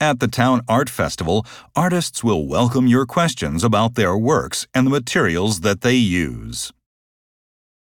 At the Town Art Festival, artists will welcome your questions about their works and the materials that they use.